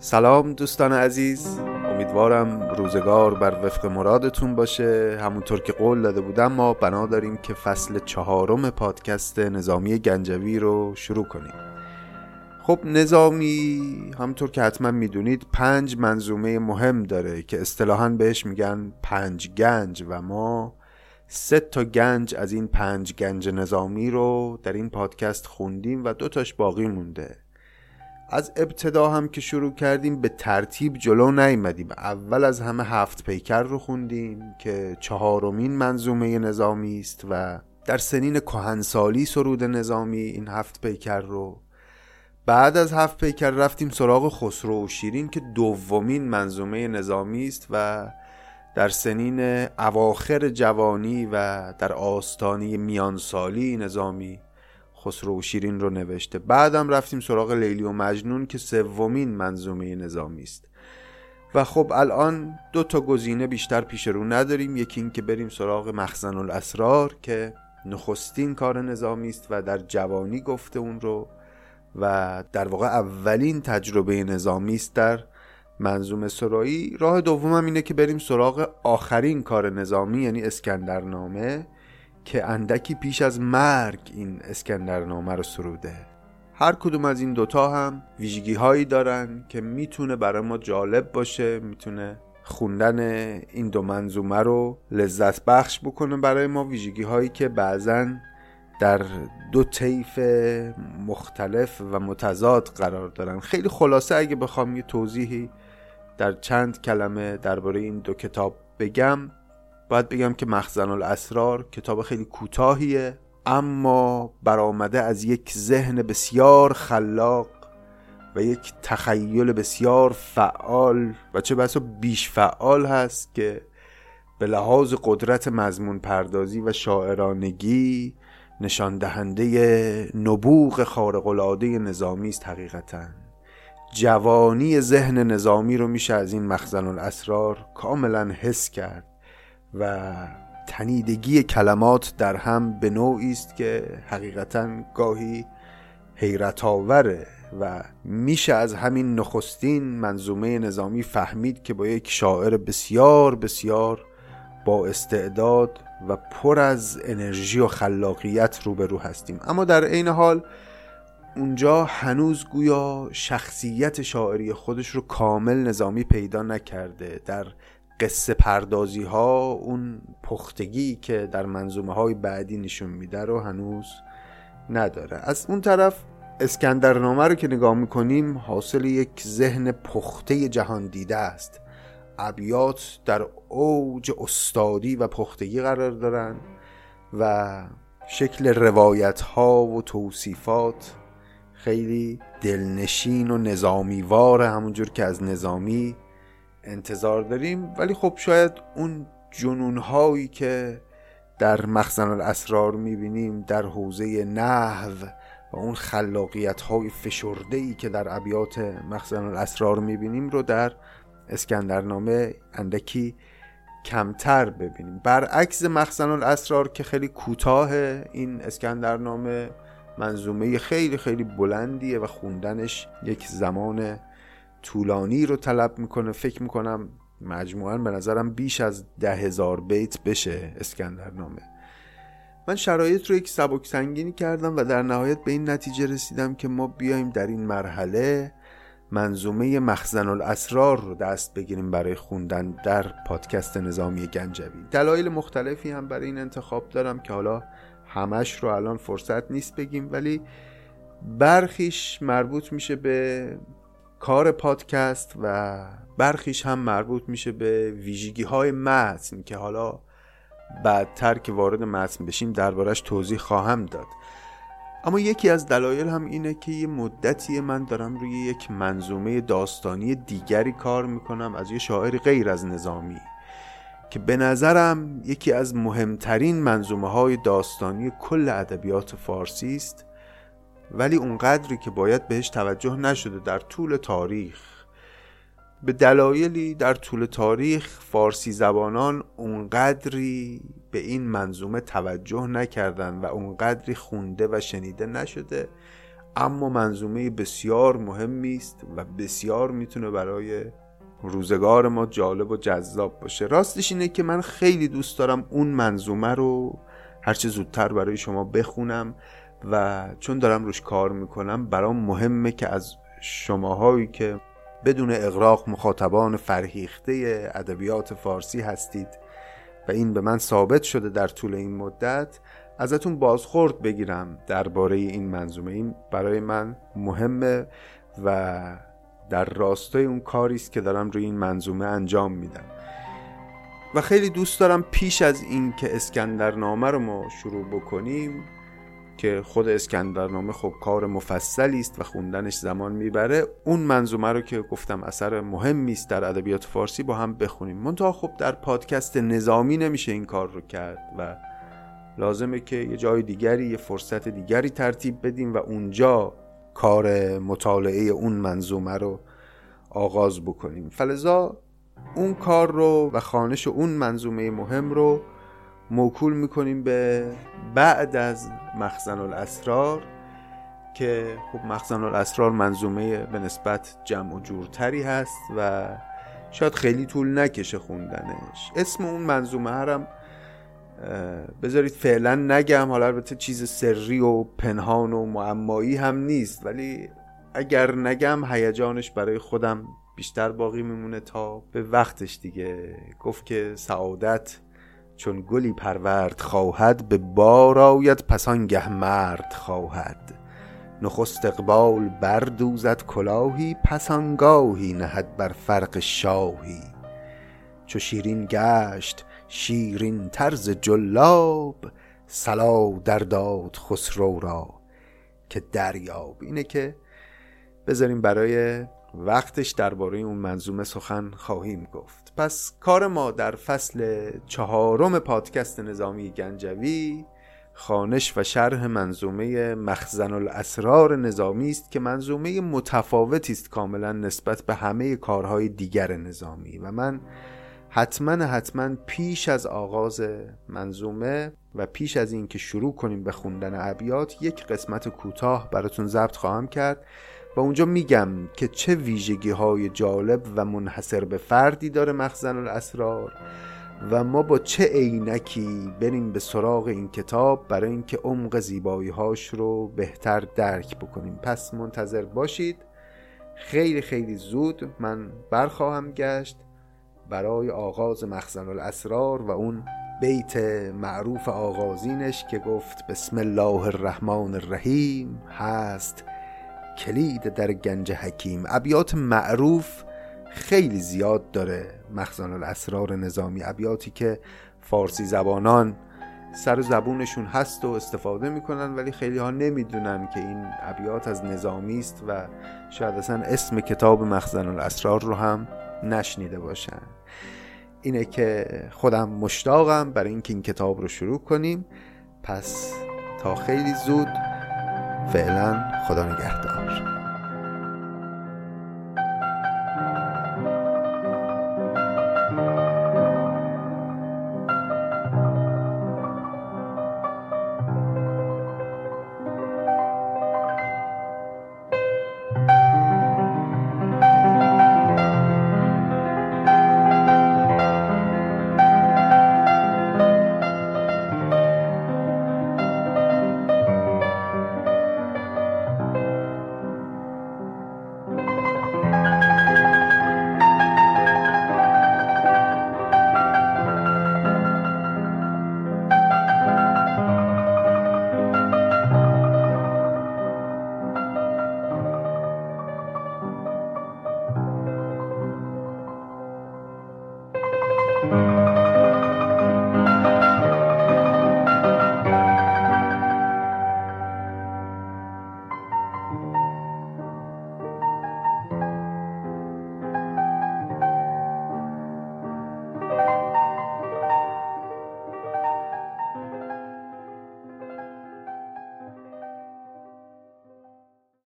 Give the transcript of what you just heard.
سلام دوستان عزیز. امیدوارم روزگار بر وفق مرادتون باشه. همونطور که قول داده بودم ما بنا داریم که فصل چهارم پادکست نظامی گنجوی رو شروع کنیم. خب نظامی همونطور که حتما می‌دونید پنج منظومه مهم داره که اصطلاحا بهش میگن پنج گنج و ما سه تا گنج از این پنج گنج نظامی رو در این پادکست خوندیم و دو تاش باقی مونده. از ابتدا هم که شروع کردیم به ترتیب جلو نیمدیم اول از همه هفت پیکر رو خوندیم که چهارمین منظومه نظامی است و در سنین کهنسالی سرود نظامی این هفت پیکر رو. بعد از هفت پیکر رفتیم سراغ خسرو و شیرین که دومین منظومه نظامی است و در سنین اواخر جوانی و در آستانی میانسالی نظامی خسرو و شیرین رو نوشته. بعدم رفتیم سراغ لیلی و مجنون که سومین منظومه نظامی است. و خب الان دو تا گزینه بیشتر پیش رو نداریم. یکی این که بریم سراغ مخزن الاسرار که نخستین کار نظامی است و در جوانی گفته اون رو و در واقع اولین تجربه نظامی است در منظوم سرایی. راه دومم اینه که بریم سراغ آخرین کار نظامی یعنی اسکندرنامه. که اندکی پیش از مرگ این اسکندرنامه رو سروده هر کدوم از این دوتا هم ویژگی هایی دارن که می‌تونه برای ما جالب باشه می‌تونه خوندن این دو منظومه رو لذت بخش بکنه برای ما. ویژگی هایی که بعضا در دو طیف مختلف و متضاد قرار دارن. خیلی خلاصه اگه بخوام یه توضیحی در چند کلمه درباره این دو کتاب بگم. باید بگم که مخزن الاسرار کتاب خیلی کوتاهیه اما برآمده از یک ذهن بسیار خلاق و یک تخیل بسیار فعال و چه بسا بیش فعال هست که به لحاظ قدرت مضمون پردازی و شاعرانگی نشان دهنده نبوغ خارق العاده نظامی است حقیقتا. جوانی ذهن نظامی رو میشه از این مخزن الاسرار کاملا حس کرد. و تنیدگی کلمات در هم به نوعی است که حقیقتا گاهی حیرت آوره و میشه از همین نخستین منظومه نظامی فهمید که با یک شاعر بسیار بسیار با استعداد و پر از انرژی و خلاقیت روبرو هستیم. اما در عین حال اونجا هنوز گویا شخصیت شاعری خودش رو کامل نظامی پیدا نکرده. در قصه پردازی ها اون پختگی که در منظومه های بعدی نشون میده رو هنوز نداره. از اون طرف اسکندرنامه رو که نگاه می‌کنیم حاصل یک ذهن پخته جهان دیده است. ابیات در اوج استادی و پختگی قرار دارن و شکل روایت ها و توصیفات خیلی دلنشین و نظامیوار همونجور که از نظامی انتظار داریم. ولی خب شاید اون جنون هایی که در مخزن الاسرار می‌بینیم در حوزه نحو و اون خلاقیت های فشرده ای که در ابیات مخزن الاسرار می‌بینیم رو در اسکندرنامه اندکی کمتر ببینیم. برعکس مخزن الاسرار که خیلی کوتاه این اسکندرنامه منظومه خیلی خیلی بلندیه و خوندنش یک زمان طولانی رو طلب می‌کنه. فکر می‌کنم مجموعا به نظرم بیش از ده هزار بیت بشه اسکندرنامه. من شرایط رو یک سبک سنگینی کردم و در نهایت به این نتیجه رسیدم که ما بیایم در این مرحله منظومه مخزن الاسرار رو دست بگیریم برای خوندن در پادکست نظامی گنجوی. دلایل مختلفی هم برای این انتخاب دارم که حالا همش رو الان فرصت نیست بگیم ولی برخیش مربوط میشه به کار پادکست و برخیش هم مربوط میشه به ویژگی های متن که حالا بعدتر که وارد متن بشیم دربارش توضیح خواهم داد. اما یکی از دلایل هم اینه که یه مدتی من دارم روی یک منظومه داستانی دیگری کار می‌کنم از یه شاعری غیر از نظامی که به نظرم یکی از مهمترین منظومه های داستانی کل ادبیات فارسی است. ولی اونقدری که باید بهش توجه نشده در طول تاریخ. به دلایلی در طول تاریخ فارسی زبانان اونقدری به این منظومه توجه نکردن و اونقدری خونده و شنیده نشده اما منظومه بسیار مهمی است و بسیار می‌تونه برای روزگار ما جالب و جذاب باشه. راستش اینه که من خیلی دوست دارم اون منظومه رو هرچه زودتر برای شما بخونم. و چون دارم روش کار می‌کنم برام مهمه که از شماهایی که بدون اغراق مخاطبان فرهیخته ادبیات فارسی هستید و این به من ثابت شده در طول این مدت ازتون بازخورد بگیرم درباره این منظومه. این برای من مهمه و در راستای اون کاری است که دارم روی این منظومه انجام میدم. و خیلی دوست دارم پیش از این که اسکندرنامه رو ما شروع بکنیم که خود اسکندرنامه خب کار مفصلی است و خوندنش زمان می‌بره اون منظومه رو که گفتم اثر مهمی است در ادبیات فارسی با هم بخونیم. منتها خب در پادکست نظامی نمیشه این کار رو کرد و لازمه که یه جای دیگری یه فرصت دیگری ترتیب بدیم و اونجا کار مطالعه اون منظومه رو آغاز بکنیم. فلزا اون کار رو و خانش اون منظومه مهم رو موکول می‌کنیم به بعد از مخزن الاسرار که خب مخزن الاسرار منظومه به نسبت جمع و جورتری هست و شاید خیلی طول نکشه خوندنش. اسم اون منظومه هرم بذارید فعلا نگم حالا البته چیز سری و پنهان و معمایی هم نیست ولی اگر نگم هیجانش برای خودم بیشتر باقی میمونه تا به وقتش دیگه. گفت که سعادت چون گلی پرورد خواهد به بار آید پس آنگه مرد خواهد. نخست اقبال بردوزد کلاهی پس آنگاهی نهد بر فرق شاهی. چو شیرین گشت شیرین طرز جلاب سلا در داد خسرو را. که دریاب اینه که بذاریم برای وقتش درباره اون منظومه سخن خواهیم گفت. پس کار ما در فصل چهارم پادکست نظامی گنجوی خانش و شرح منظومه مخزن الاسرار نظامی است که منظومه متفاوتی است کاملا نسبت به همه کارهای دیگر نظامی. و من حتما حتما پیش از آغاز منظومه و پیش از اینکه شروع کنیم به خوندن ابیات یک قسمت کوتاه براتون ضبط خواهم کرد. و اونجا میگم که چه ویژگی های جالب و منحصر به فردی داره مخزن الاسرار و ما با چه عینکی بریم به سراغ این کتاب برای اینکه عمق زیبایی هاش رو بهتر درک بکنیم. پس منتظر باشید. خیلی خیلی زود من برخواهم گشت برای آغاز مخزن الاسرار و اون بیت معروف آغازینش که گفت بسم الله الرحمن الرحیم هست. کلید در گنج حکیم. ابیات معروف خیلی زیاد داره. مخزن الاسرار نظامی ابیاتی که فارسی زبانان سر زبونشون هست و استفاده می‌کنن ولی خیلی ها نمی‌دونن که این ابیات از نظامی است و شاید اصلا اسم کتاب مخزن الاسرار رو هم نشنیده باشن. اینه که خودم مشتاقم برای اینکه این کتاب رو شروع کنیم. پس تا خیلی زود فعلا خدا نگهدار.